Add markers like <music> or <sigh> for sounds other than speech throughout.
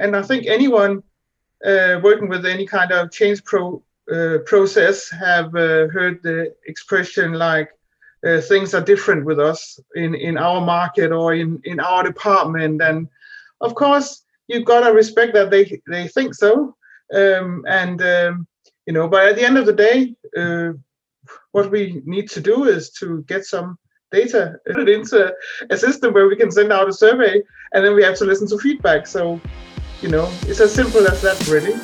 and I think anyone uh, working with any kind of change pro uh, process have uh, heard the expression like uh, things are different with us in in our market or in in our department, and of course you've got to respect that they they think so, um, and um, you know. But at the end of the day, uh, what we need to do is to get some data put <laughs> into a system where we can send out a survey and then we have to listen to feedback. So, you know, it's as simple as that, really.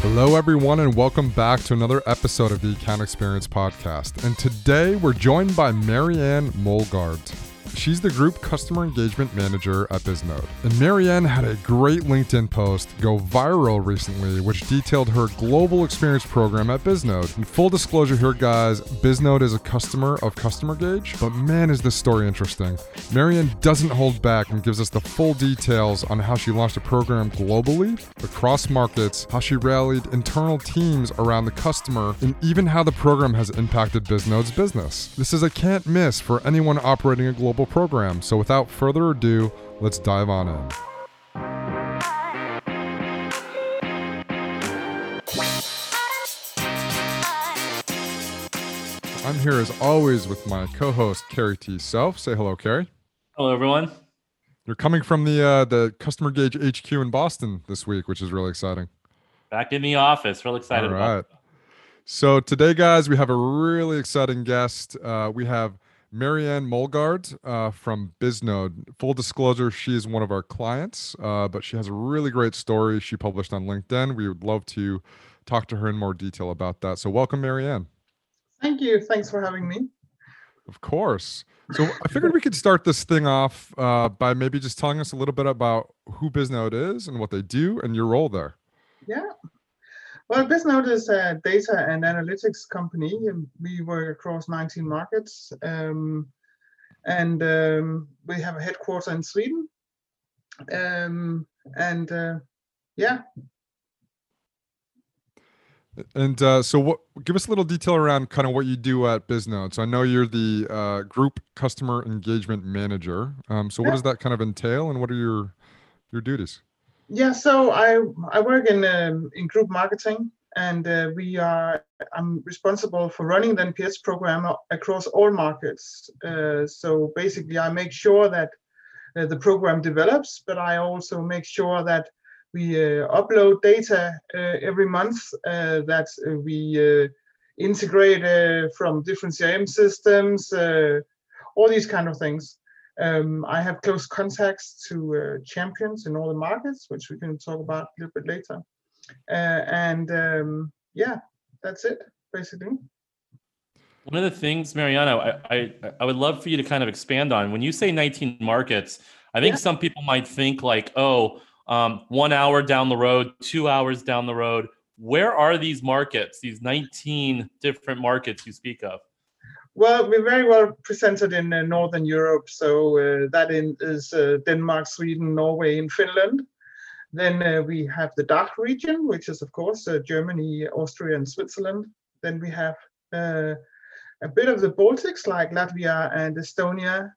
Hello, everyone, and welcome back to another episode of the Account Experience Podcast. And today we're joined by Marianne Mølgaard. She's the Group Customer Engagement Manager at Bisnode. And Marianne had a great LinkedIn post go viral recently, which detailed her global experience program at Bisnode. And full disclosure here, guys, Bisnode is a customer of Customer Gauge, but man, is this story interesting. Marianne doesn't hold back and gives us the full details on how she launched a program globally, across markets, how she rallied internal teams around the customer, and even how the program has impacted Bisnode's business. This is a can't miss for anyone operating a global program. So without further ado, let's dive on in. I'm here as always with my co-host Carrie T. Self. Say hello, Carrie. Hello, everyone. You're coming from the uh, the Customer Gauge HQ in Boston this week, which is really exciting. Back in the office, real excited. All right. So today, guys, we have a really exciting guest. Uh, we have Marianne Mølgaard uh, from Bisnode. Full disclosure, she is one of our clients, uh, but she has a really great story she published on LinkedIn. We would love to talk to her in more detail about that. So, welcome, Marianne. Thank you. Thanks for having me. Of course. So, I figured we could start this thing off uh, by maybe just telling us a little bit about who Bisnode is and what they do and your role there. Yeah. Well, Bisnode is a data and analytics company. We work across 19 markets, um, and um, we have a headquarter in Sweden. Um, and uh, yeah. And uh, so, what? Give us a little detail around kind of what you do at Bisnode. So, I know you're the uh, group customer engagement manager. Um, so, what does that kind of entail, and what are your your duties? Yeah, so I I work in um, in group marketing, and uh, we are I'm responsible for running the NPS program across all markets. Uh, so basically, I make sure that uh, the program develops, but I also make sure that we uh, upload data uh, every month, uh, that we integrate from different CRM systems, all these kind of things. Um, I have close contacts to uh, champions in all the markets, which we can talk about a little bit later. Uh, and um, yeah, that's it basically. One of the things, Marianne, I, I, I would love for you to kind of expand on when you say 19 markets. I think yeah. some people might think like, oh, um, one hour down the road, two hours down the road. Where are these markets? These 19 different markets you speak of? Well, we're very well presented in uh, Northern Europe. So uh, that in, is uh, Denmark, Sweden, Norway, and Finland. Then uh, we have the DACH region, which is, of course, uh, Germany, Austria, and Switzerland. Then we have uh, a bit of the Baltics, like Latvia and Estonia.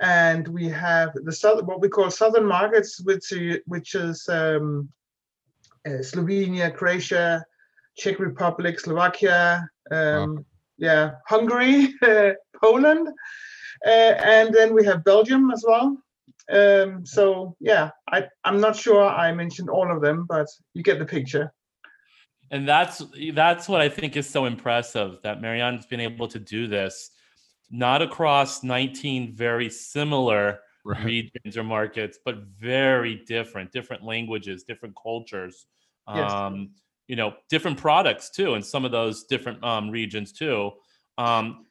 And we have the south, what we call southern markets, which, which is um, Slovenia, Croatia, Czech Republic, Slovakia. Um, yeah, Hungary, <laughs> Poland, uh, and then we have Belgium as well. Um, so yeah, I, I'm not sure I mentioned all of them, but you get the picture. And that's that's what I think is so impressive that Marianne's been able to do this, not across 19 very similar right. regions or markets, but very different, different languages, different cultures. Yes. Um, you know different products too in some of those different um, regions too um,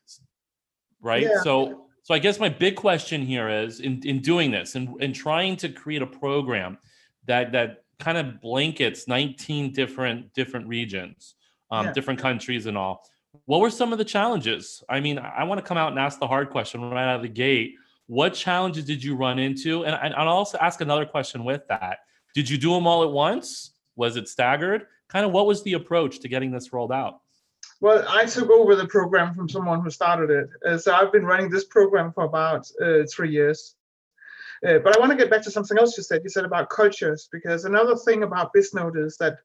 right? Yeah. so so i guess my big question here is in in doing this and in trying to create a program that that kind of blankets 19 different different regions um, yeah. different countries and all. What were some of the challenges? I mean i want to come out and ask the hard question right out of the gate. What challenges did you run into? And, and i'll also ask another question with that. Did you do them all at once was it staggered kind of what was the approach to getting this rolled out? Well, I took over the program from someone who started it. Uh, so I've been running this program for about uh, three years. Uh, but I want to get back to something else you said. You said about cultures, because another thing about Bisnode is that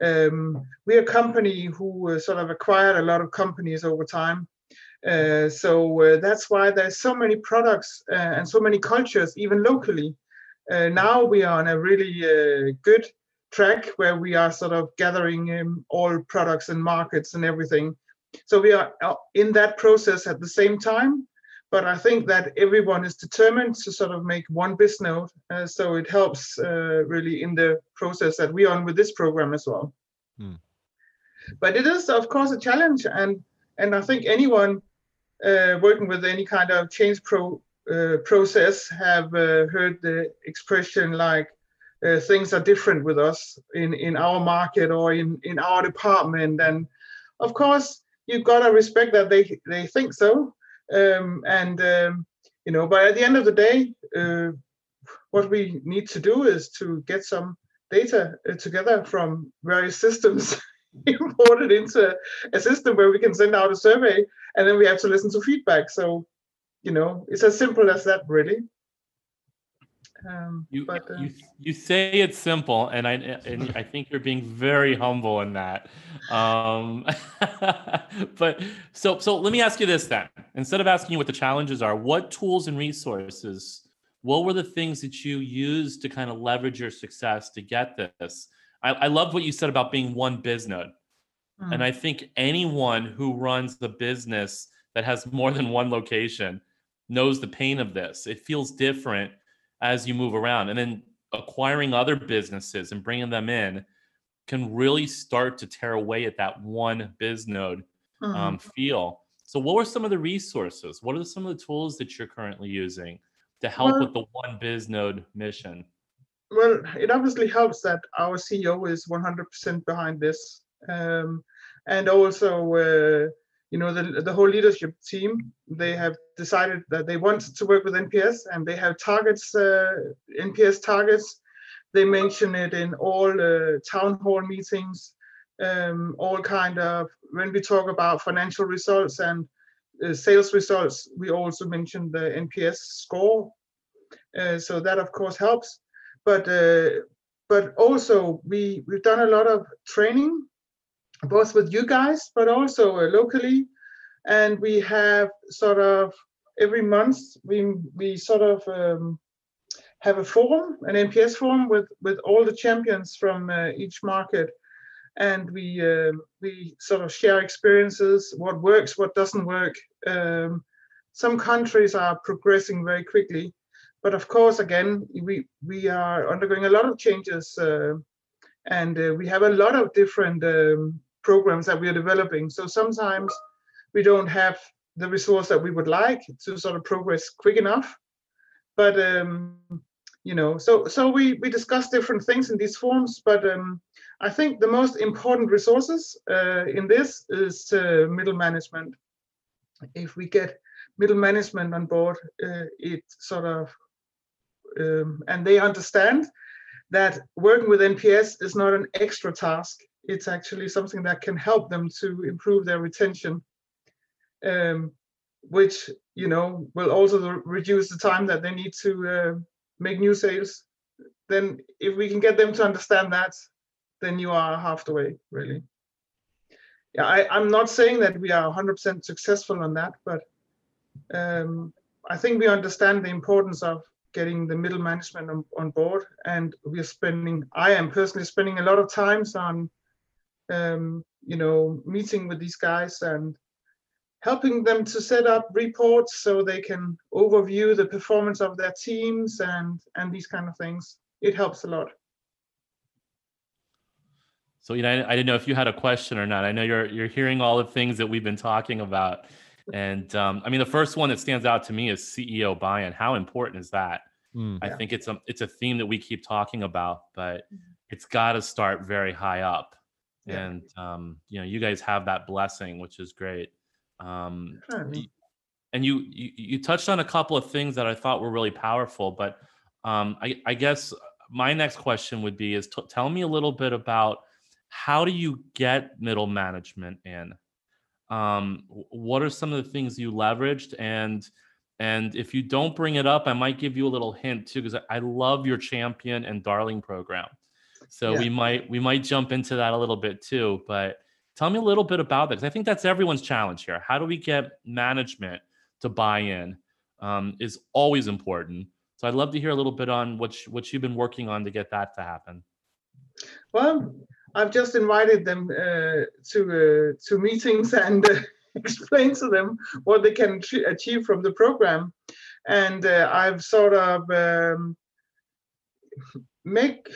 um, we're a company who uh, sort of acquired a lot of companies over time. Uh, so uh, that's why there's so many products and so many cultures, even locally. now we are on a really good track where we are sort of gathering um, all products and markets and everything. So we are in that process at the same time. But I think that everyone is determined to sort of make one Bisnode. Uh, so it helps uh, really in the process that we're on with this program as well. Hmm. But it is, of course, a challenge. And, and I think anyone uh, working with any kind of change pro, uh, process have uh, heard the expression like, uh, things are different with us in in our market or in in our department. And of course you've got to respect that they they think so. Um, and um, you know but at the end of the day uh, what we need to do is to get some data uh, together from various systems <laughs> imported into a system where we can send out a survey and then we have to listen to feedback. So you know it's as simple as that really um, you, but, uh, you you say it's simple, and I and I think you're being very humble in that. Um, <laughs> but so so let me ask you this then. Instead of asking you what the challenges are, what tools and resources, what were the things that you used to kind of leverage your success to get this? I, I loved what you said about being one business, Mm. And I think anyone who runs the business that has more than one location knows the pain of this. It feels different as you move around. And then acquiring other businesses and bringing them in can really start to tear away at that one Bisnode mm-hmm. um, feel. So what were some of the resources? What are some of the tools that you're currently using to help well, with the one Bisnode mission? Well it obviously helps that our ceo is 100% behind this um, and also uh, you know the, the whole leadership team they have decided that they want to work with nps and they have targets uh, nps targets. They mention it in all uh, town hall meetings um, all kind of when we talk about financial results and uh, sales results we also mention the nps score. Uh, so that of course helps. But uh, but also we we've done a lot of training both with you guys, but also uh, locally. And we have sort of every month we we sort of um, have a forum, an NPS forum with with all the champions from uh, each market, and we uh, we sort of share experiences, what works, what doesn't work. Um, some countries are progressing very quickly, but of course, again, we we are undergoing a lot of changes, uh, and uh, we have a lot of different um, programs that we are developing. So sometimes we don't have the resource that we would like to sort of progress quick enough. But um, you know, so so we we discuss different things in these forums. But um, I think the most important resources uh, in this is uh, middle management. If we get middle management on board, uh, it sort of um, and they understand that working with NPS is not an extra task it's actually something that can help them to improve their retention, um, which you know will also reduce the time that they need to uh, make new sales. Then, if we can get them to understand that, then you are half the way, really. Yeah, I, I'm not saying that we are 100% successful on that, but um, I think we understand the importance of getting the middle management on, on board and we're spending i am personally spending a lot of times on um, you know, meeting with these guys and helping them to set up reports so they can overview the performance of their teams and and these kind of things. It helps a lot. So you know, I, I didn't know if you had a question or not. I know you're you're hearing all the things that we've been talking about, and um, I mean, the first one that stands out to me is CEO buy-in. How important is that? Mm, I yeah. think it's a it's a theme that we keep talking about, but mm-hmm. it's got to start very high up yeah. and um, you know you guys have that blessing which is great um, and you, you, you touched on a couple of things that i thought were really powerful but um, I, I, guess my next question would be is t- tell me a little bit about how do you get middle management in Um, what are some of the things you leveraged and and if you don't bring it up, I might give you a little hint too, because I love your champion and darling program. So yeah. we might we might jump into that a little bit too. But tell me a little bit about that because I think that's everyone's challenge here. How do we get management to buy in? Um, is always important. So I'd love to hear a little bit on what you, what you've been working on to get that to happen. Well, I've just invited them uh, to uh, to meetings <laughs> and. Uh, explain to them what they can achieve from the program. And uh, I've sort of um, <laughs> make,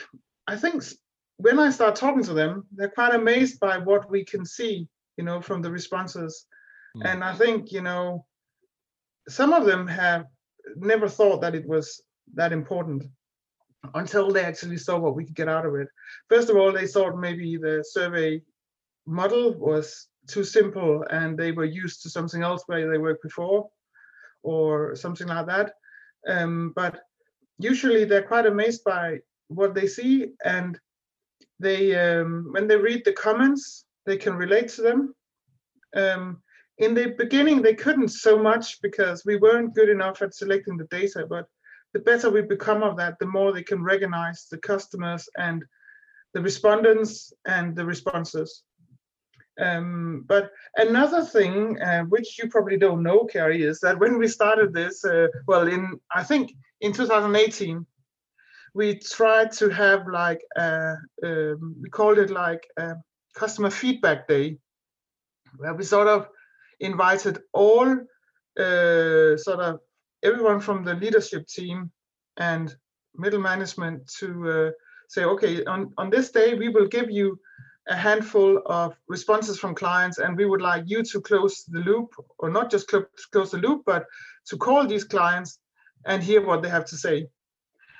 I think when I start talking to them, they're quite amazed by what we can see, you know, from the responses. Mm. And I think, you know, some of them have never thought that it was that important until they actually saw what we could get out of it. First of all, they thought maybe the survey model was too simple and they were used to something else where they worked before or something like that. Um, but usually they're quite amazed by what they see and they um, when they read the comments they can relate to them. Um, in the beginning they couldn't so much because we weren't good enough at selecting the data but the better we become of that the more they can recognize the customers and the respondents and the responses. Um, but another thing, uh, which you probably don't know, Carrie, is that when we started this, uh, well, in I think in 2018, we tried to have like a, um, we called it like a customer feedback day, where we sort of invited all uh, sort of everyone from the leadership team and middle management to uh, say, okay, on on this day we will give you a handful of responses from clients and we would like you to close the loop or not just cl close the loop but to call these clients and hear what they have to say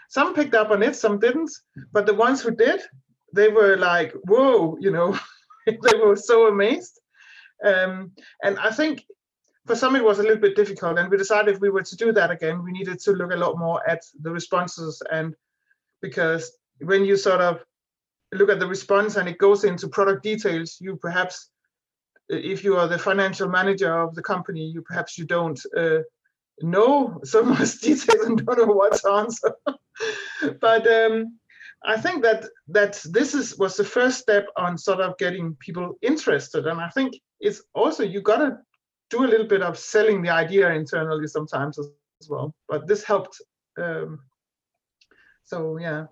some picked up on it some didn't but the ones who did they were like whoa you know <laughs> they were so amazed. Um, and i think for some it was a little bit difficult and we decided if we were to do that again we needed to look a lot more at the responses and because when you sort of look at the response and it goes into product details, you perhaps, if you are the financial manager of the company, you perhaps you don't uh, know so <laughs> much details and don't know what to answer. <laughs> but um, I think that that this is was the first step on sort of getting people interested, and I think it's also you got to do a little bit of selling the idea internally sometimes as, as well. But this helped. Um, so yeah.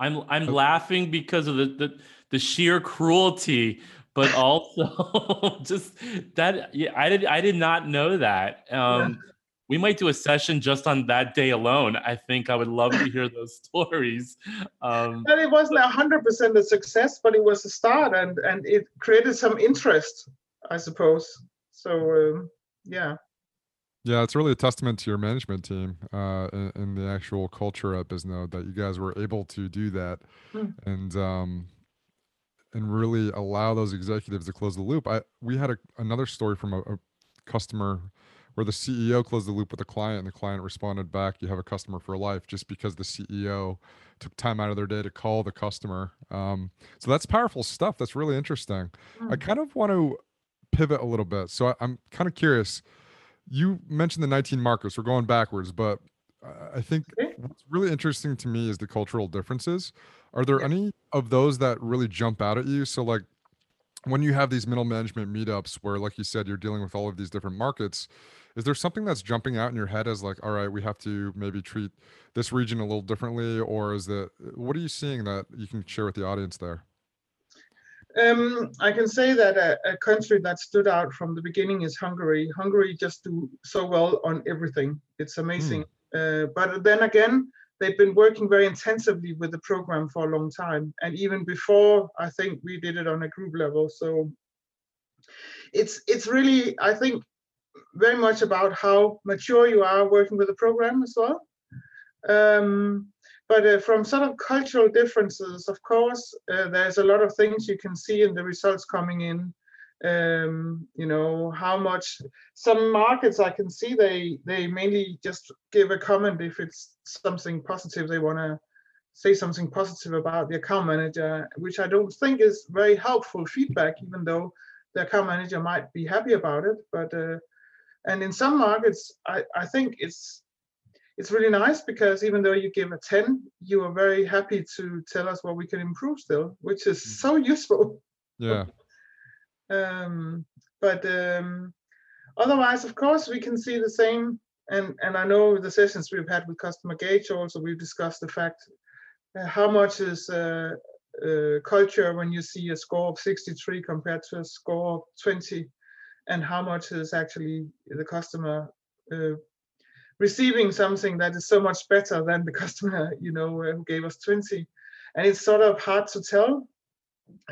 I'm I'm laughing because of the, the the sheer cruelty, but <laughs> also just that yeah, I did I did not know that. Um, yeah. We might do a session just on that day alone. I think I would love to hear <laughs> those stories. Um, and it wasn't hundred percent a success, but it was a start, and and it created some interest, I suppose. So um, yeah. Yeah, it's really a testament to your management team uh, and, and the actual culture at Bisnode that you guys were able to do that mm. and um, and really allow those executives to close the loop. I we had a, another story from a, a customer where the CEO closed the loop with the client and the client responded back, "You have a customer for life," just because the CEO took time out of their day to call the customer. Um, so that's powerful stuff. That's really interesting. Mm. I kind of want to pivot a little bit. So I, I'm kind of curious you mentioned the 19 markers. We're going backwards, but I think what's really interesting to me is the cultural differences. Are there yeah. any of those that really jump out at you? So, like when you have these middle management meetups where, like you said, you're dealing with all of these different markets, is there something that's jumping out in your head as like, all right, we have to maybe treat this region a little differently? Or is that what are you seeing that you can share with the audience there? Um, I can say that a, a, country that stood out from the beginning is Hungary. Hungary just do so well on everything. It's amazing. Mm. Uh, but then again, they've been working very intensively with the program for a long time. And even before, I think we did it on a group level. So it's it's really, I think, very much about how mature you are working with the program as well. Um, but uh, from sort of cultural differences, of course, uh, there's a lot of things you can see in the results coming in. Um, you know how much some markets I can see they they mainly just give a comment if it's something positive they want to say something positive about the account manager, which I don't think is very helpful feedback, even though the account manager might be happy about it. But uh, and in some markets, I, I think it's it's really nice because even though you give a 10, you are very happy to tell us what we can improve still, which is mm. so <laughs> useful. Yeah. um, but um, otherwise, of course, we can see the same. And and I know the sessions we've had with Customer Gauge also, we've discussed the fact uh, how much is uh, uh, culture when you see a score of 63 compared to a score of 20, and how much is actually the customer uh, receiving something that is so much better than the <laughs> customer, you know, uh, who gave us 20. And it's sort of hard to tell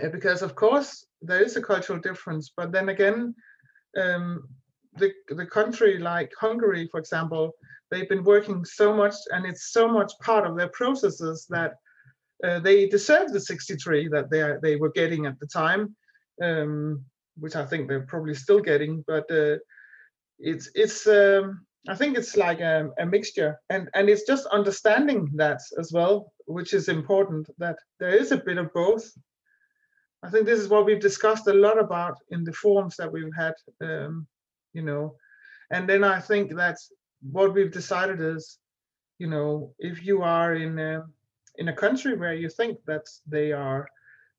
uh, because, of course, there is a cultural difference. But then again, um, the, the country like Hungary, for example, they've been working so much and it's so much part of their processes that uh, they deserve the 63 that they are, they were getting at the time, um, which I think they're probably still getting. But uh, it's it's um, I think it's like a, a, mixture, and and it's just understanding that as well, which is important. That there is a bit of both. I think this is what we've discussed a lot about in the forums that we've had, um, you know, and then I think that what we've decided is, you know, if you are in a, in a country where you think that they are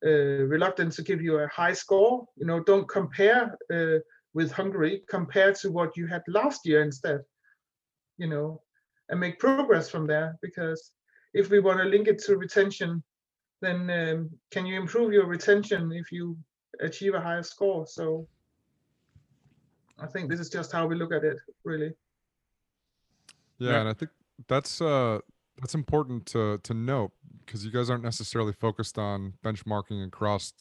uh, reluctant to give you a high score, you know, don't compare. Uh, with Hungary compared to what you had last year instead you know, and make progress from there. Because if we want to link it to retention, then um, can you improve your retention if you achieve a higher score? So I think this is just how we look at it, really. Yeah, yeah. and I think that's uh that's important to to note because you guys aren't necessarily focused on benchmarking across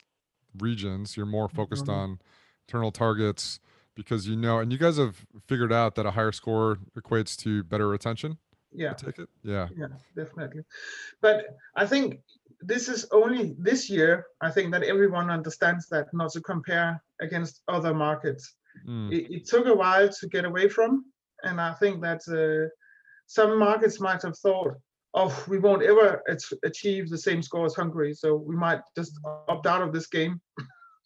regions. You're more focused mm-hmm. on internal targets, because you know, and you guys have figured out that a higher score equates to better retention. Yeah. take it. Yeah. Yeah, definitely. But I think this is only this year. I think that everyone understands that not to compare against other markets. Mm. It, it, took a while to get away from, and I think that uh, some markets might have thought, "Oh, we won't ever achieve the same score as Hungary, so we might just opt out of this game."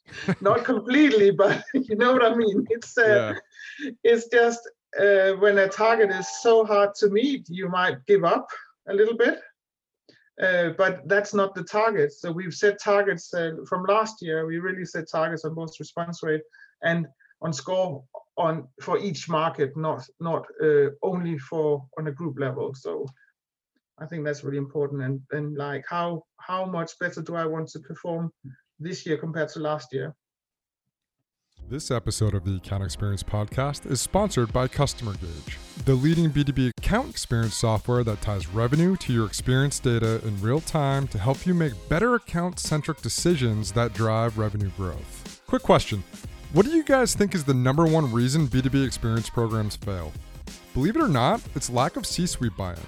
<laughs> not completely, but <laughs> you know what I mean. It's uh, yeah. it's just uh, when a target is so hard to meet, you might give up a little bit. Uh, but that's not the target. So we've set targets uh, from last year. We really set targets on both response rate and on score on for each market, not not uh, only for on a group level. So I think that's really important. And and like how how much better do I want to perform this year compared to last year. This episode of the Account Experience Podcast is sponsored by Customer Gauge, the leading B2B account experience software that ties revenue to your experience data in real time to help you make better account centric decisions that drive revenue growth. Quick question What do you guys think is the number one reason B2B experience programs fail? Believe it or not, it's lack of C suite buy in.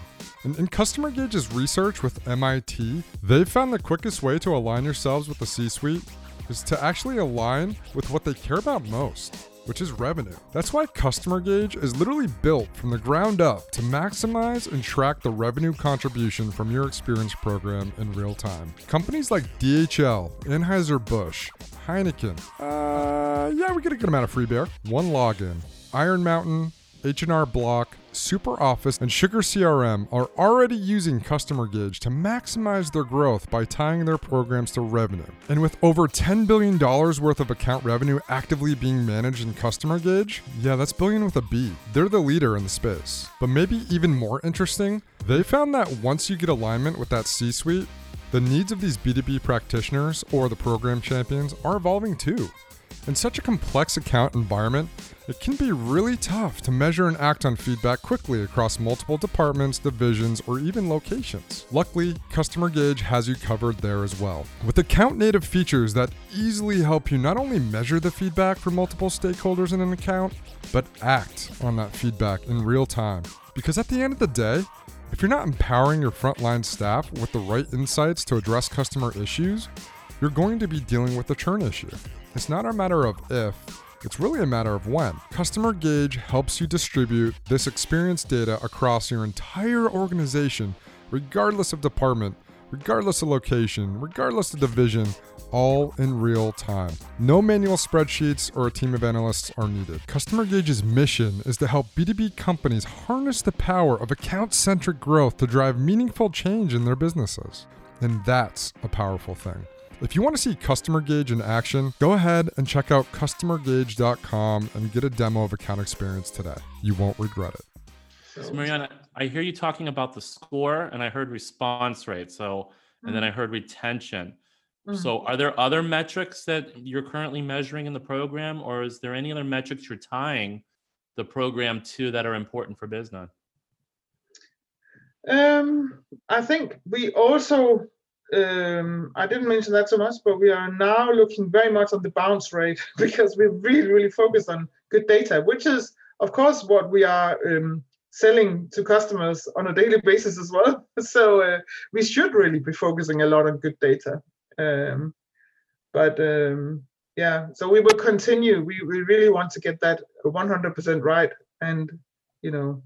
And in Customer Gauge's research with MIT, they found the quickest way to align yourselves with the C suite is to actually align with what they care about most, which is revenue. That's why Customer Gauge is literally built from the ground up to maximize and track the revenue contribution from your experience program in real time. Companies like DHL, Anheuser-Busch, Heineken, uh, yeah, we get a good amount of free beer. One login, Iron Mountain, H&R Block, SuperOffice, and Sugar CRM are already using Customer Gauge to maximize their growth by tying their programs to revenue. And with over $10 billion worth of account revenue actively being managed in Customer Gauge, yeah, that's billion with a B. They're the leader in the space. But maybe even more interesting, they found that once you get alignment with that C suite, the needs of these B2B practitioners or the program champions are evolving too. In such a complex account environment, it can be really tough to measure and act on feedback quickly across multiple departments, divisions, or even locations. Luckily, Customer Gauge has you covered there as well. With account native features that easily help you not only measure the feedback from multiple stakeholders in an account, but act on that feedback in real time. Because at the end of the day, if you're not empowering your frontline staff with the right insights to address customer issues, you're going to be dealing with a churn issue. It's not a matter of if, it's really a matter of when. Customer Gauge helps you distribute this experience data across your entire organization, regardless of department, regardless of location, regardless of division, all in real time. No manual spreadsheets or a team of analysts are needed. Customer Gauge's mission is to help B2B companies harness the power of account centric growth to drive meaningful change in their businesses. And that's a powerful thing. If you want to see Customer Gauge in action, go ahead and check out customergauge.com and get a demo of Account Experience today. You won't regret it. So, Marianne, I hear you talking about the score and I heard response rate. So, and then I heard retention. Mhm. So, are there other metrics that you're currently measuring in the program, or is there any other metrics you're tying the program to that are important for business? Um, I think we also, um, I didn't mention that so much, but we are now looking very much on the bounce rate <laughs> because we're really, really focused on good data, which is, of course, what we are um, selling to customers on a daily basis as well. <laughs> So uh, we should really be focusing a lot on good data. Um, but um, yeah, so we will continue. We, we really want to get that 100% right. And, you know,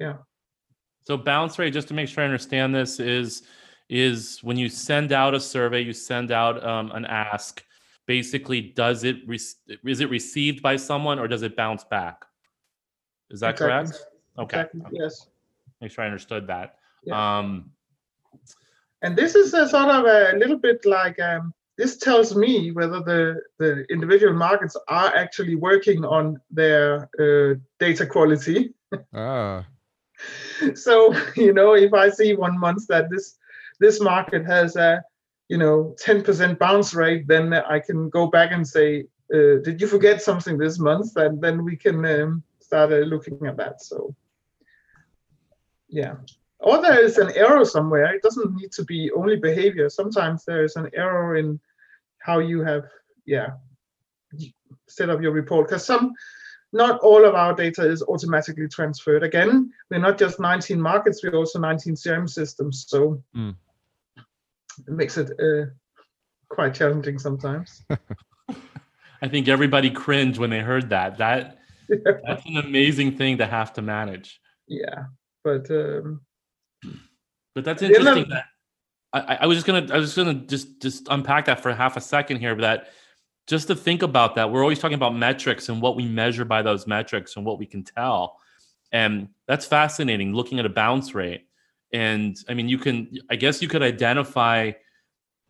yeah. So bounce rate, just to make sure I understand this, is is when you send out a survey, you send out um, an ask. Basically, does it re- is it received by someone or does it bounce back? Is that Exactly. correct? Okay, Exactly, Yes. make sure I understood that. Yeah. Um, And this is a sort of a little bit like um, this tells me whether the, the individual markets are actually working on their uh, data quality. Ah, <laughs> so you know, if I see one month that this this market has a you know 10% bounce rate, then I can go back and say, uh, did you forget something this month? And then we can um, start uh, looking at that. So yeah. Or there is an error somewhere. It doesn't need to be only behavior. Sometimes there is an error in how you have, yeah, set up your report. Because some, not all of our data is automatically transferred. Again, we're not just 19 markets, we're also 19 CRM systems. So Mm. It makes it uh, quite challenging sometimes. <laughs> I think everybody cringed when they heard that. That <laughs> that's an amazing thing to have to manage. yeah. But um, But that's At the end interesting. That I, I- I was just gonna I was gonna just just unpack that for half a second here. But that just to think about that, we're always talking about metrics and what we measure by those metrics and what we can tell, and that's fascinating. Looking at a bounce rate, and I mean, you can I guess you could identify.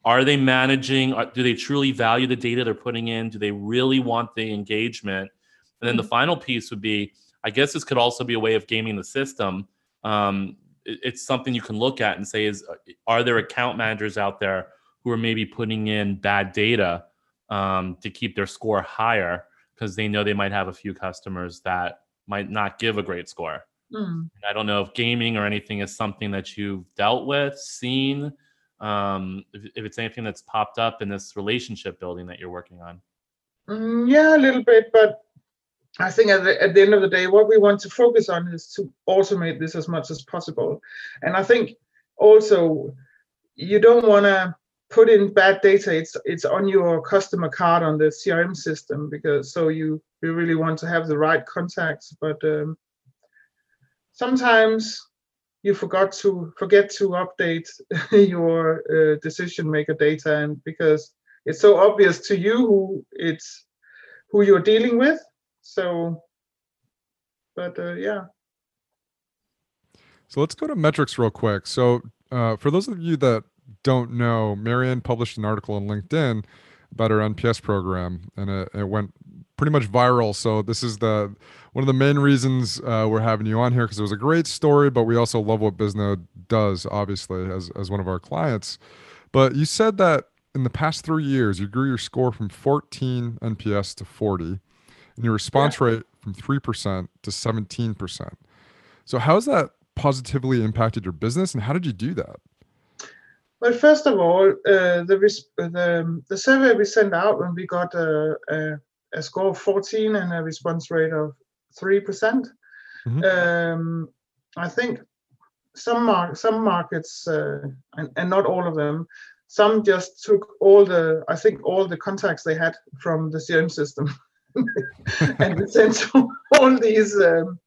Are they managing? Are, do they truly value the data they're putting in? Do they really want the engagement? And then the final piece would be, I guess this could also be a way of gaming the system. Um, it- it's something you can look at and say is are there account managers out there who are maybe putting in bad data um, to keep their score higher because they know they might have a few customers that might not give a great score mm. i don't know if gaming or anything is something that you've dealt with seen um, if, if it's anything that's popped up in this relationship building that you're working on Mm, yeah, a little bit, but I think at the, at the end of the day, what we want to focus on is to automate this as much as possible. And I think also you don't want to put in bad data. It's it's on your customer card on the CRM system because so you you really want to have the right contacts, but um, sometimes you forgot to forget to update <laughs> your uh, decision maker data and because it's so obvious to you who it's who you're dealing with so but uh, yeah So let's go to metrics real quick. So, uh, for those of you that don't know, Marianne published an article on LinkedIn about her NPS program, and it, it went pretty much viral. So, this is the one of the main reasons uh, we're having you on here because it was a great story, but we also love what Bisnode does, obviously, as as one of our clients. But you said that in the past three years, you grew your score from 14 NPS to 40, and your response rate from 3% to 17%. So, how's that positively impacted your business, and how did you do that? well first of all uh, the, the the survey we sent out when we got a, a, a score of 14 and a response rate of 3% Mhm. um, i think some mar- some markets uh, and, and not all of them some just took all the i think all the contacts they had from the crm system <laughs> and <laughs> sent to all these um,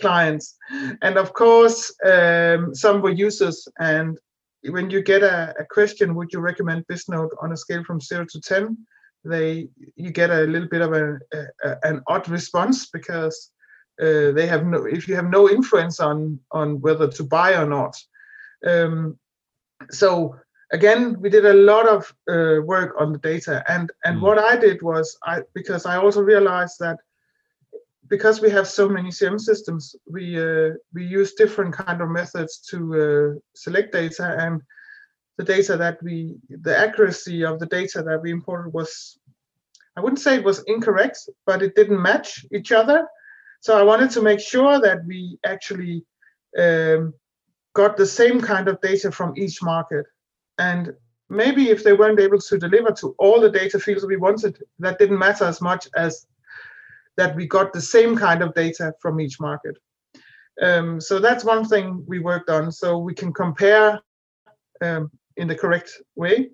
clients and of course um, some were users and when you get a, a question, would you recommend Bisnode on a scale from zero to ten? They you get a little bit of a, a an odd response because uh, they have no if you have no influence on on whether to buy or not. Um, so again, we did a lot of uh, work on the data, and and mm. what I did was I because I also realized that because we have so many CM systems, we uh, we use different kind of methods to uh, select data, and the data that we the accuracy of the data that we imported was I wouldn't say it was incorrect, but it didn't match each other. So I wanted to make sure that we actually um, got the same kind of data from each market. And maybe if they weren't able to deliver to all the data fields we wanted, that didn't matter as much as that we got the same kind of data from each market. Um, so that's one thing we worked on. So we can compare um, in the correct way.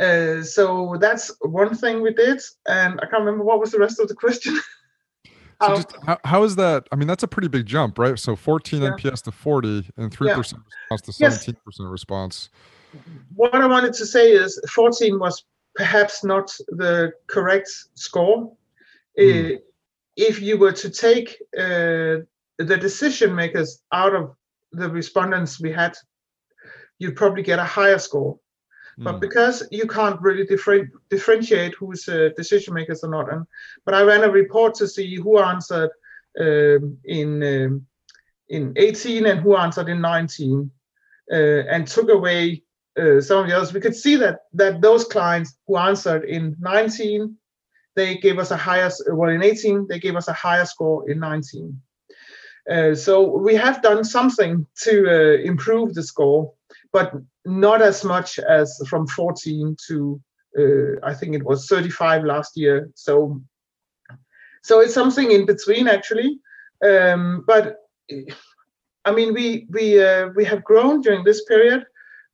Uh, so that's one thing we did. And I can't remember what was the rest of the question. <laughs> So just, how, how is that? I mean, that's a pretty big jump, right? So 14 yeah. NPS to 40 and 3% yeah. response to 17% yes. response. What I wanted to say is 14 was perhaps not the correct score. Mm. If you were to take uh, the decision makers out of the respondents we had, you'd probably get a higher score. But mm. because you can't really differ- differentiate who's uh, decision makers or not, and but I ran a report to see who answered um, in um, in 18 and who answered in 19, uh, and took away uh, some of the others. We could see that that those clients who answered in 19, they gave us a higher well in 18 they gave us a higher score in 19. Uh, so we have done something to uh, improve the score, but not as much as from 14 to uh, I think it was 35 last year. So so it's something in between actually. Um, but I mean we we uh, we have grown during this period,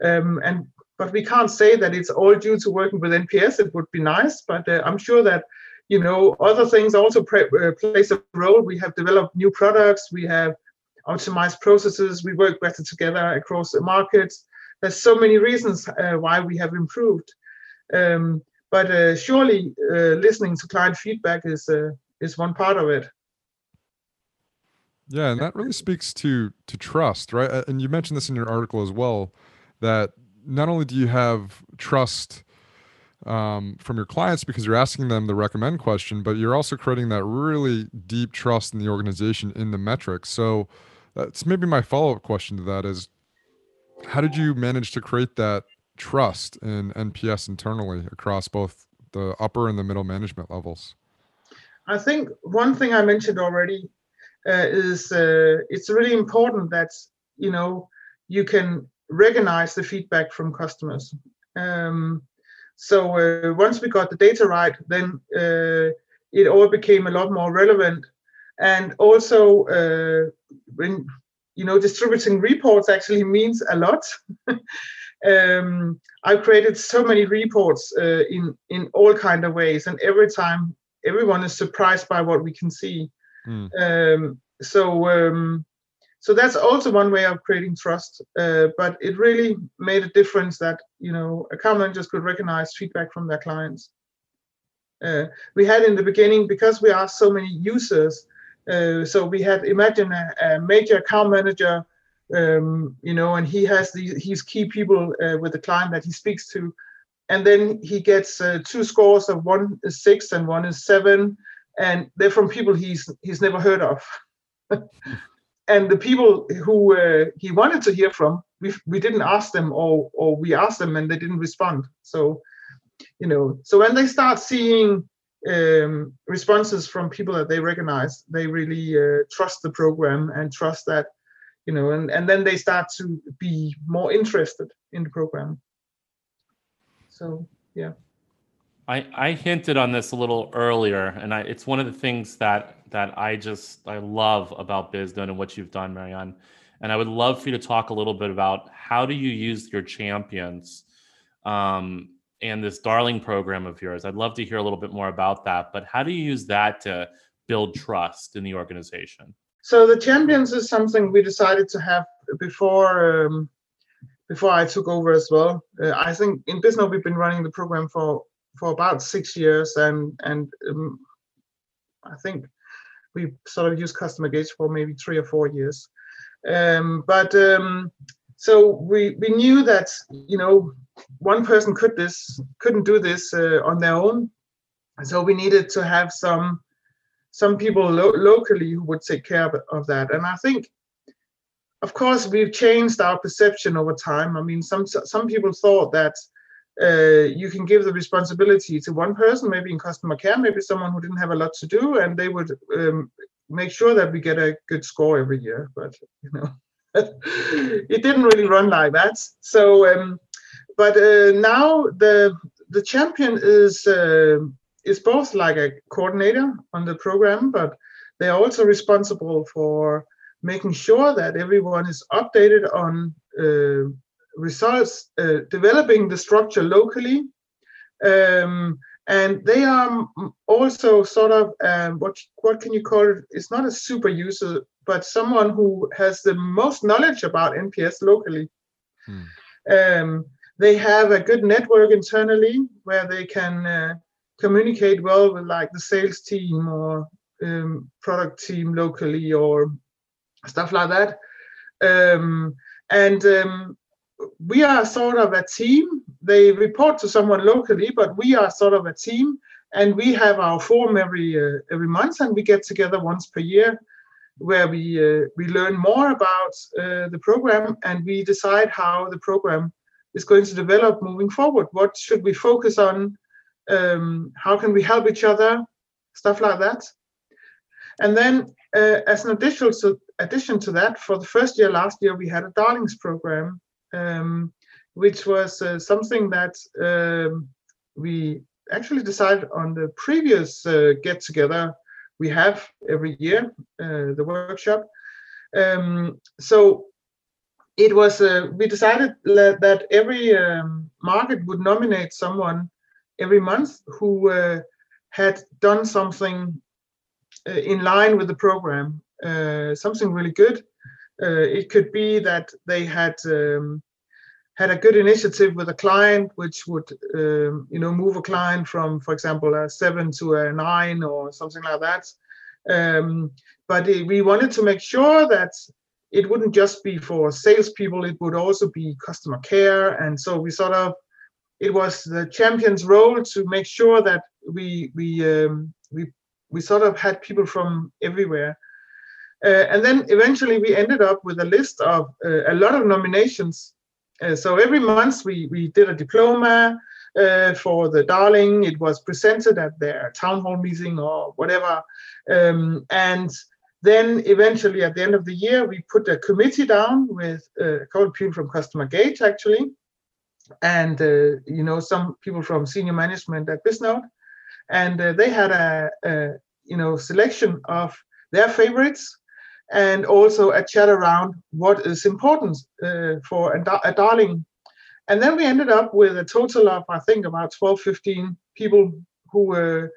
um, and but we can't say that it's all due to working with NPS. It would be nice, but uh, I'm sure that you know other things also uh, plays a role. We have developed new products. We have optimized processes. We work better together across the markets there's so many reasons uh, why we have improved. Um, but uh, surely uh, listening to client feedback is uh, is one part of it. Yeah, and that really speaks to to trust, right? And you mentioned this in your article as well, that not only do you have trust um, from your clients because you're asking them the recommend question, but you're also creating that really deep trust in the organization in the metrics. So that's maybe my follow up question to that is how did you manage to create that trust in NPS internally across both the upper and the middle management levels? I think one thing I mentioned already uh, is uh, it's really important that you know you can recognize the feedback from customers. Um, so uh, once we got the data right, then uh, it all became a lot more relevant. And also, uh, when you know, distributing reports actually means a lot. <laughs> um, I've created so many reports uh, in in all kind of ways, and every time everyone is surprised by what we can see. Mm. Um, so um, so that's also one way of creating trust. Uh, but it really made a difference that you know account managers could recognize feedback from their clients. Uh, we had in the beginning because we are so many users uh, so we had imagine a, a major account manager, um, you know, and he has these his key people uh, with the client that he speaks to, and then he gets uh, two scores of one is six and one is seven, and they're from people he's he's never heard of. <laughs> and the people who uh, he wanted to hear from, we we didn't ask them, or or we asked them and they didn't respond. So, you know, so when they start seeing um, responses from people that they recognize. They really uh, trust the program and trust that, you know, and, and then they start to be more interested in the program. So, yeah. I, I hinted on this a little earlier, and I, it's one of the things that that I just I love about Bisnode and what you've done, Marianne. And I would love for you to talk a little bit about how do you use your champions um, and this darling program of yours. I'd love to hear a little bit more about that. But how do you use that to build trust in the organization? So the champions is something we decided to have before um, before I took over as well. Uh, I think in Bisnode we've been running the program for for about six years, and and um, I think we sort of used Customer Gauge for maybe three or four years. Um, but um, so we we knew that you know one person could this couldn't do this uh, on their own, so we needed to have some some people lo- locally who would take care of, of that. And I think, of course, we've changed our perception over time. I mean, some some people thought that uh, you can give the responsibility to one person, maybe in customer care, maybe someone who didn't have a lot to do, and they would um, make sure that we get a good score every year. But you know, <laughs> it didn't really run like that. So, um, but uh, now the the champion is uh, is both like a coordinator on the program, but they're also responsible for making sure that everyone is updated on uh, results, uh, developing the structure locally. Um, and they are also sort of um, what what can you call it? It's not a super user, but someone who has the most knowledge about NPS locally. Hmm. Um, they have a good network internally where they can uh, communicate well with like the sales team or um, product team locally or stuff like that. Um, and um, we are sort of a team. They report to someone locally, but we are sort of a team, and we have our forum every uh, every month, and we get together once per year, where we uh, we learn more about uh, the program, and we decide how the program is going to develop moving forward. What should we focus on? Um, how can we help each other? Stuff like that. And then, uh, as an additional to, addition to that, for the first year last year, we had a Darlings program um, which was uh, something that um, we actually decided on the previous uh, get together we have every year, uh, the workshop. Um, so it was, uh, we decided that every um, market would nominate someone every month who uh, had done something uh, in line with the program, something really good. Uh, it could be that they had um, had a good initiative with a client, which would um, you know move a client from, for example, a seven to a nine or something like that. Um, but it, we wanted to make sure that it wouldn't just be for salespeople; it would also be customer care, and so we sort of it was the champion's role to make sure that we we um, we we sort of had people from everywhere. Uh, and then eventually we ended up with a list of uh, a lot of nominations. Uh, so every month we, we did a diploma uh, for the Darling. It was presented at their town hall meeting or whatever. Um, and then eventually at the end of the year, we put a committee down with uh, a couple of people from Customer Gauge actually, and uh, you know some people from senior management at Bisnode. And they had a, a you know selection of their favorites and also a chat around what is important uh, for a, a, darling. And then we ended up with a total of, I think, about 12, 15 people who uh,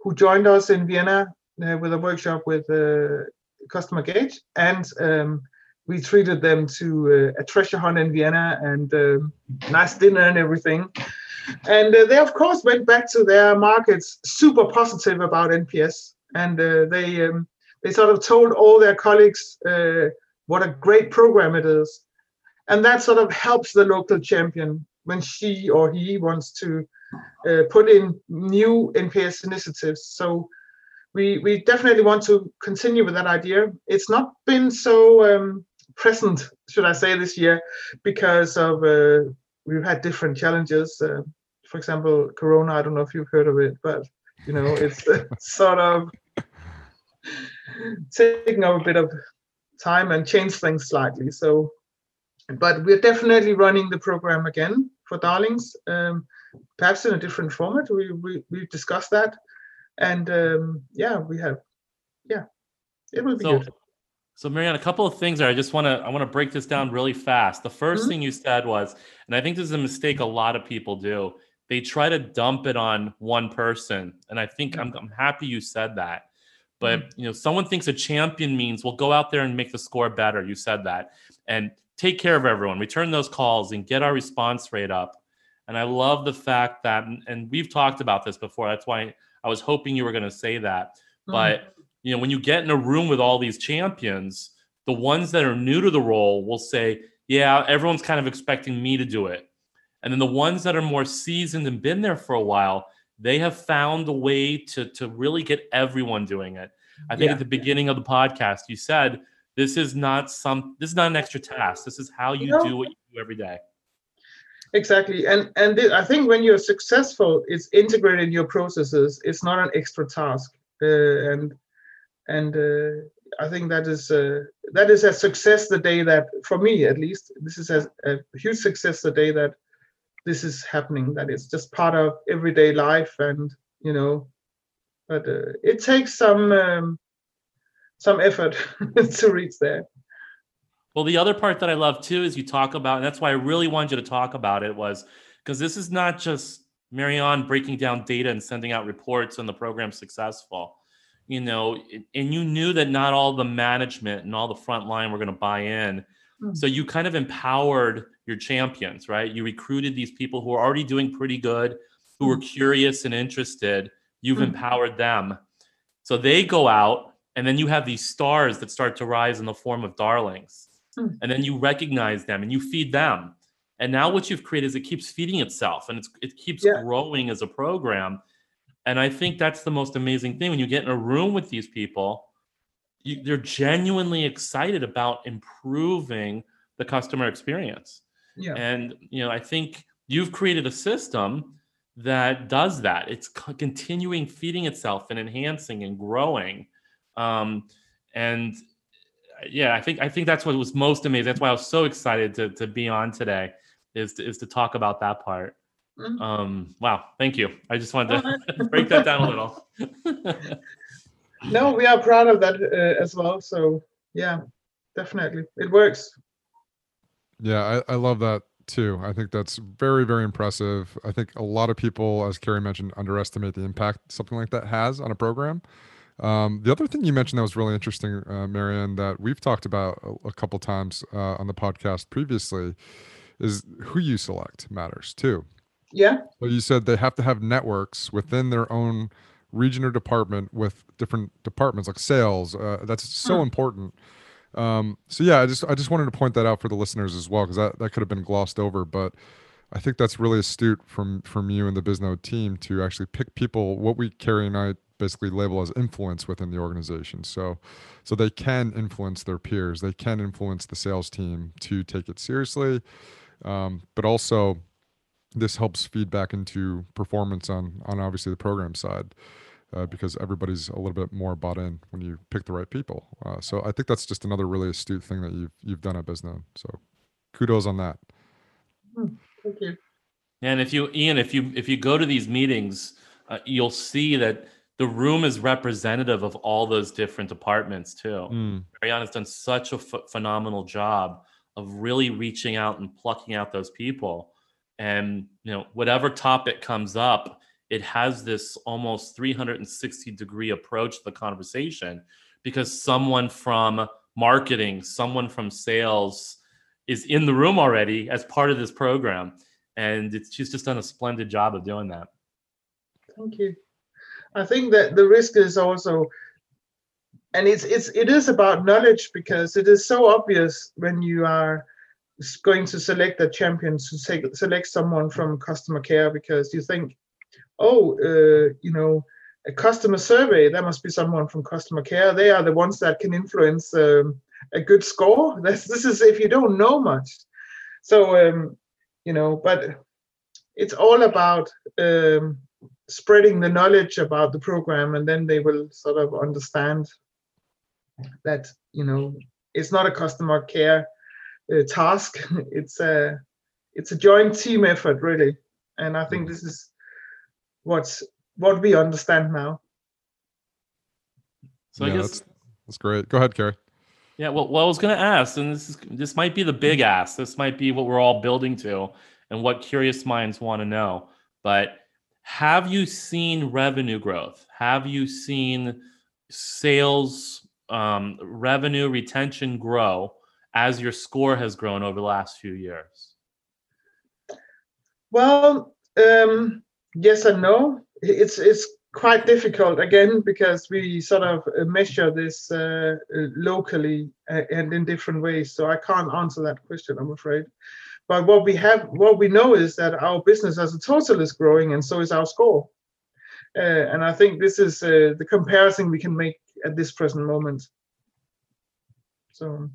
who joined us in Vienna uh, with a workshop with uh, Customer Engage. And um, we treated them to uh, a treasure hunt in Vienna and um, nice dinner and everything. And uh, they, of course, went back to their markets super positive about NPS. And they um, they sort of told all their colleagues uh, what a great program it is. And that sort of helps the local champion when she or he wants to uh, put in new NPS initiatives. So we, we definitely want to continue with that idea. It's not been so um, present, should I say, this year because of uh, we've had different challenges. Uh, for example, Corona. I don't know if you've heard of it, but you know, it's <laughs> sort of taking up a bit of time and change things slightly. So, but we're definitely running the program again for Darlings, um, perhaps in a different format. We we we discussed that, and um, yeah, we have, yeah, it will be so, good. So, Marianne, a couple of things there. I just want to I want to break this down really fast. The 1st mm-hmm. thing you said was, and I think this is a mistake a lot of people do. They try to dump it on one person, and I think I'm, I'm happy you said that but mm. you know, someone thinks a champion means we'll go out there and make the score better. You said that, and take care of everyone, return those calls, and get our response rate up. And I love the fact that, and we've talked about this before. That's why I was hoping you were going to say that. Mm-hmm. But you know, when you get in a room with all these champions, the ones that are new to the role will say, "Yeah, everyone's kind of expecting me to do it," and then the ones that are more seasoned and been there for a while, they have found a way to to really get everyone doing it. I think yeah. at the beginning of the podcast, you said this is not some this is not an extra task. This is how you do what you do every day. Exactly, and and th- I think when you're successful, it's integrated in your processes. It's not an extra task, uh, and and uh, I think that is uh, that is a success the day that, for me at least, this is a, a huge success the day that this is happening. That it's just part of everyday life, and you know, but uh, it takes some um, some effort <laughs> to reach there. Well, the other part that I love too is you talk about, and that's why I really wanted you to talk about it was because this is not just Marianne breaking down data and sending out reports and the program's successful. You know, and you knew that not all the management and all the front line were going to buy in. Mm-hmm. So you kind of empowered your champions, right? You recruited these people who are already doing pretty good, who were mm-hmm. curious and interested. You've mm-hmm. empowered them. So they go out, and then you have these stars that start to rise in the form of darlings Hmm. and then you recognize them and you feed them and now what you've created is it keeps feeding itself and it keeps yeah. growing as a program and i think that's the most amazing thing when you get in a room with these people you, they're genuinely excited about improving the customer experience yeah. and you know i think you've created a system that does that it's continuing feeding itself and enhancing and growing um, and yeah, I think I think that's what was most amazing. That's why I was so excited to to be on today, is to, is to talk about that part. Mm-hmm. Um, wow, thank you. I just wanted to <laughs> break that down a little. <laughs> <laughs> no, we are proud of that uh, as well. So yeah, definitely, it works. Yeah, I, I love that too. I think that's very, very impressive. I think a lot of people, as Carrie mentioned, underestimate the impact something like that has on a program. Um, the other thing you mentioned that was really interesting, uh, Marianne, that we've talked about a, a couple times uh, on the podcast previously, is who you select matters too. Yeah. So you said they have to have networks within their own region or department with different departments like sales. Uh, that's so hmm. important. Um, so yeah, I just I just wanted to point that out for the listeners as well because that, that could have been glossed over, but I think that's really astute from from you and the Bisnode team to actually pick people. What we carry and I basically label as influence within the organization. So, so they can influence their peers. They can influence the sales team to take it seriously, um, but also this helps feedback into performance on on obviously the program side. Uh, because everybody's a little bit more bought in when you pick the right people. Uh, so I think that's just another really astute thing that you've you've done at Bisnode. So kudos on that. Hmm, thank you. And if you, Ian, if you if you go to these meetings, uh, you'll see that the room is representative of all those different departments too. Mm. Marianne has done such a f- phenomenal job of really reaching out and plucking out those people. And you know, whatever topic comes up, it has this almost 360 degree approach to the conversation because someone from marketing, someone from sales is in the room already as part of this program. And it's, she's just done a splendid job of doing that. Thank you. I think that the risk is also, and it's it's it is about knowledge because it is so obvious when you are going to select a champion to take, select someone from customer care because you think, oh, uh, you know, a customer survey there must be someone from customer care. They are the ones that can influence um, a good score. <laughs> This this is if you don't know much. So um, you know, but it's all about um, spreading the knowledge about the program and then they will sort of understand that you know it's not a customer care uh, task <laughs> it's a it's a joint team effort really and i think this is what's what we understand now. So yeah, I guess that's, that's great. Go ahead Carrie. Yeah well, well i was going to ask and this is this might be the big ask. This might be what we're all building to and what curious minds want to know. But have you seen revenue growth? Have you seen sales um, revenue retention grow as your score has grown over the last few years? Well, um, yes and no. It's it's quite difficult again because we sort of uh, measure this uh, uh, locally uh, and in different ways. So I can't answer that question, I'm afraid. But what we have, what we know is that our business as a total is growing, and so is our score. Uh, and I think this is uh, the comparison we can make at this present moment. So.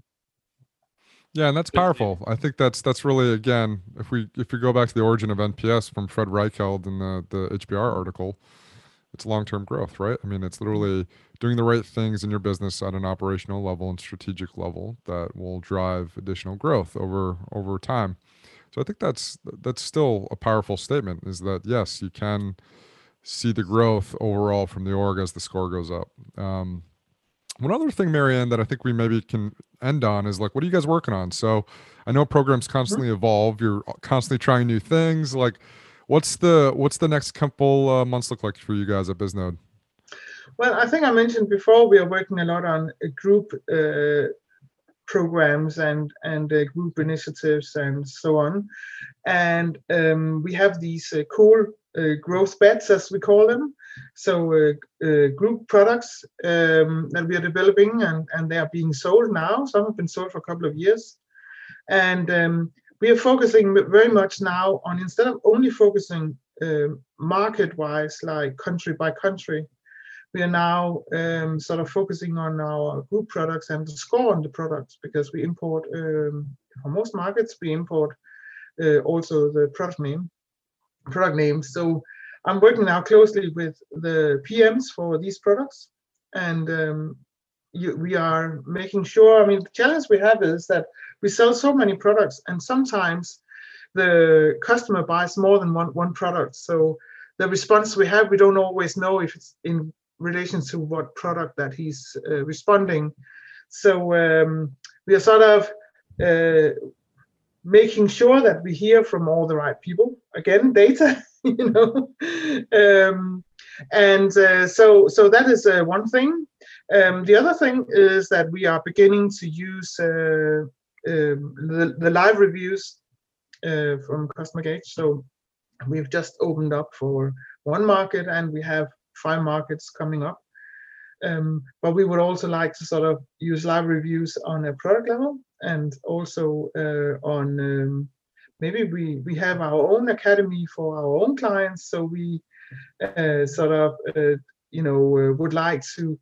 Yeah, and that's powerful. I think that's that's really again, if we if we go back to the origin of NPS from Fred Reichheld in the the HBR article, it's long-term growth, right? I mean, it's literally doing the right things in your business at an operational level and strategic level that will drive additional growth over over time. So I think that's that's still a powerful statement is that yes, you can see the growth overall from the org as the score goes up. Um, one other thing, Marianne, that I think we maybe can end on is like, what are you guys working on? So I know programs constantly evolve. You're constantly trying new things. Like, What's the what's the next couple uh, months look like for you guys at Bisnode? Well, I think I mentioned before we are working a lot on uh, group uh, programs and and uh, group initiatives and so on, and um, we have these uh, cool uh, growth bets as we call them. So group products um, that we are developing and and they are being sold now. Some have been sold for a couple of years, and um, we are focusing very much now on instead of only focusing uh, market-wise, like country by country, we are now um, sort of focusing on our group products and the score on the products because we import um, for most markets we import uh, also the product name, product names. So I'm working now closely with the PMs for these products, and um, you, we are making sure. I mean, the challenge we have is that we sell so many products and sometimes the customer buys more than one, one product. So the response we have, we don't always know if it's in relation to what product that he's uh, responding. So um, we are sort of uh, making sure that we hear from all the right people. Again, data, <laughs> you know. Um, and uh, so, so that is uh, one thing. Um, the other thing is that we are beginning to use uh, um, the, the live reviews uh, from Customer Gauge. So we've just opened up for one market and we have five markets coming up. Um, but we would also like to sort of use live reviews on a product level and also uh, on um, maybe we we have our own academy for our own clients so we uh, sort of uh, you know uh, would like to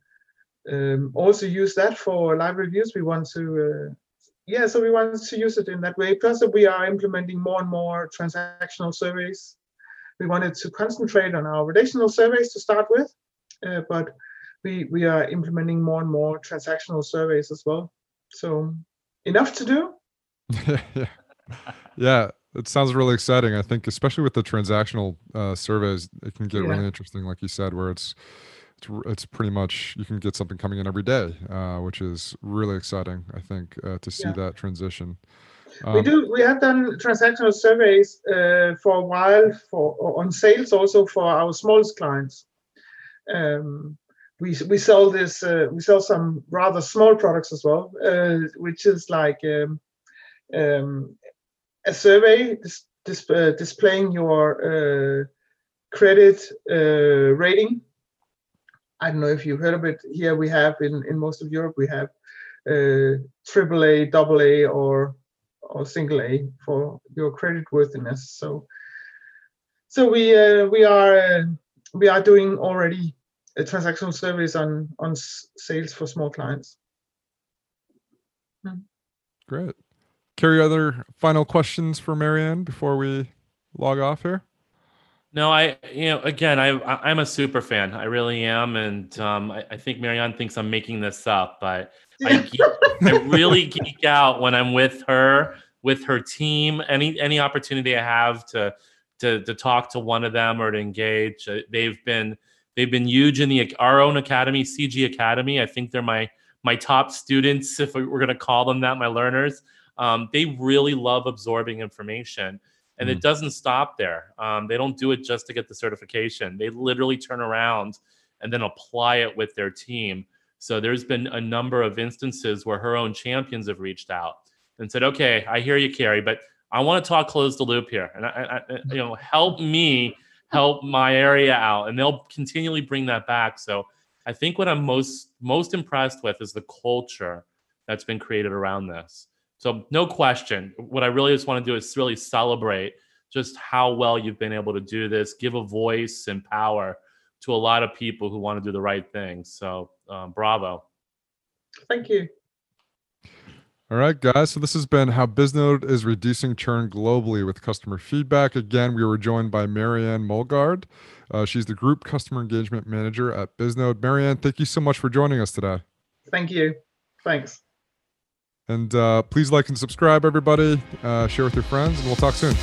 um, also use that for live reviews we want to uh, yeah, so we want to use it in that way. Plus, we are implementing more and more transactional surveys. We wanted to concentrate on our relational surveys to start with, uh, but we we are implementing more and more transactional surveys as well. So enough to do. yeah. <laughs> <laughs> yeah, it sounds really exciting. I think, especially with the transactional uh, surveys, it can get yeah. really interesting, like you said, where it's it's, it's pretty much you can get something coming in every day, uh, which is really exciting. I think uh, to see yeah. that transition. Um, we do. We have done transactional surveys uh, for a while for on sales, also for our smallest clients. Um, we we sell this. Uh, we sell some rather small products as well, uh, which is like um, um, a survey dis, dis, uh, displaying your credit rating I don't know if you've heard of it. Here we have in, in most of Europe we have uh, triple A, double A, or or single A for your credit worthiness. So so we uh, we are uh, we are doing already a transactional service on on sales for small clients. Hmm. Great. Carrie, other final questions for Marianne before we log off here? No, I you know again I I'm a super fan. I really am, and um, I, I think Marianne thinks I'm making this up, but I, <laughs> geek, I really geek out when I'm with her, with her team. Any any opportunity I have to to to talk to one of them or to engage, uh, they've been they've been huge in the our own academy, CG Academy. I think they're my my top students, if we're going to call them that, my learners. Um, they really love absorbing information and mm-hmm. it doesn't stop there. Um, they don't do it just to get the certification. They literally turn around and then apply it with their team So there's been a number of instances where her own champions have reached out and said, "Okay, I hear you, Carrie, but I want to talk close the loop here, and I, I, you know, help me help my area out." And they'll continually bring that back. So I think what I'm most most impressed with is the culture that's been created around this. So no question, what I really just want to do is really celebrate just how well you've been able to do this, give a voice and power to a lot of people who want to do the right thing. So um, bravo. Thank you. All right, guys. So this has been how Bisnode is reducing churn globally with customer feedback. Again, we were joined by Marianne Mølgaard. Uh, she's the group customer engagement manager at Bisnode. Marianne, thank you so much for joining us today. Thank you. Thanks. And uh, please like and subscribe, everybody. Uh, share with your friends, and we'll talk soon.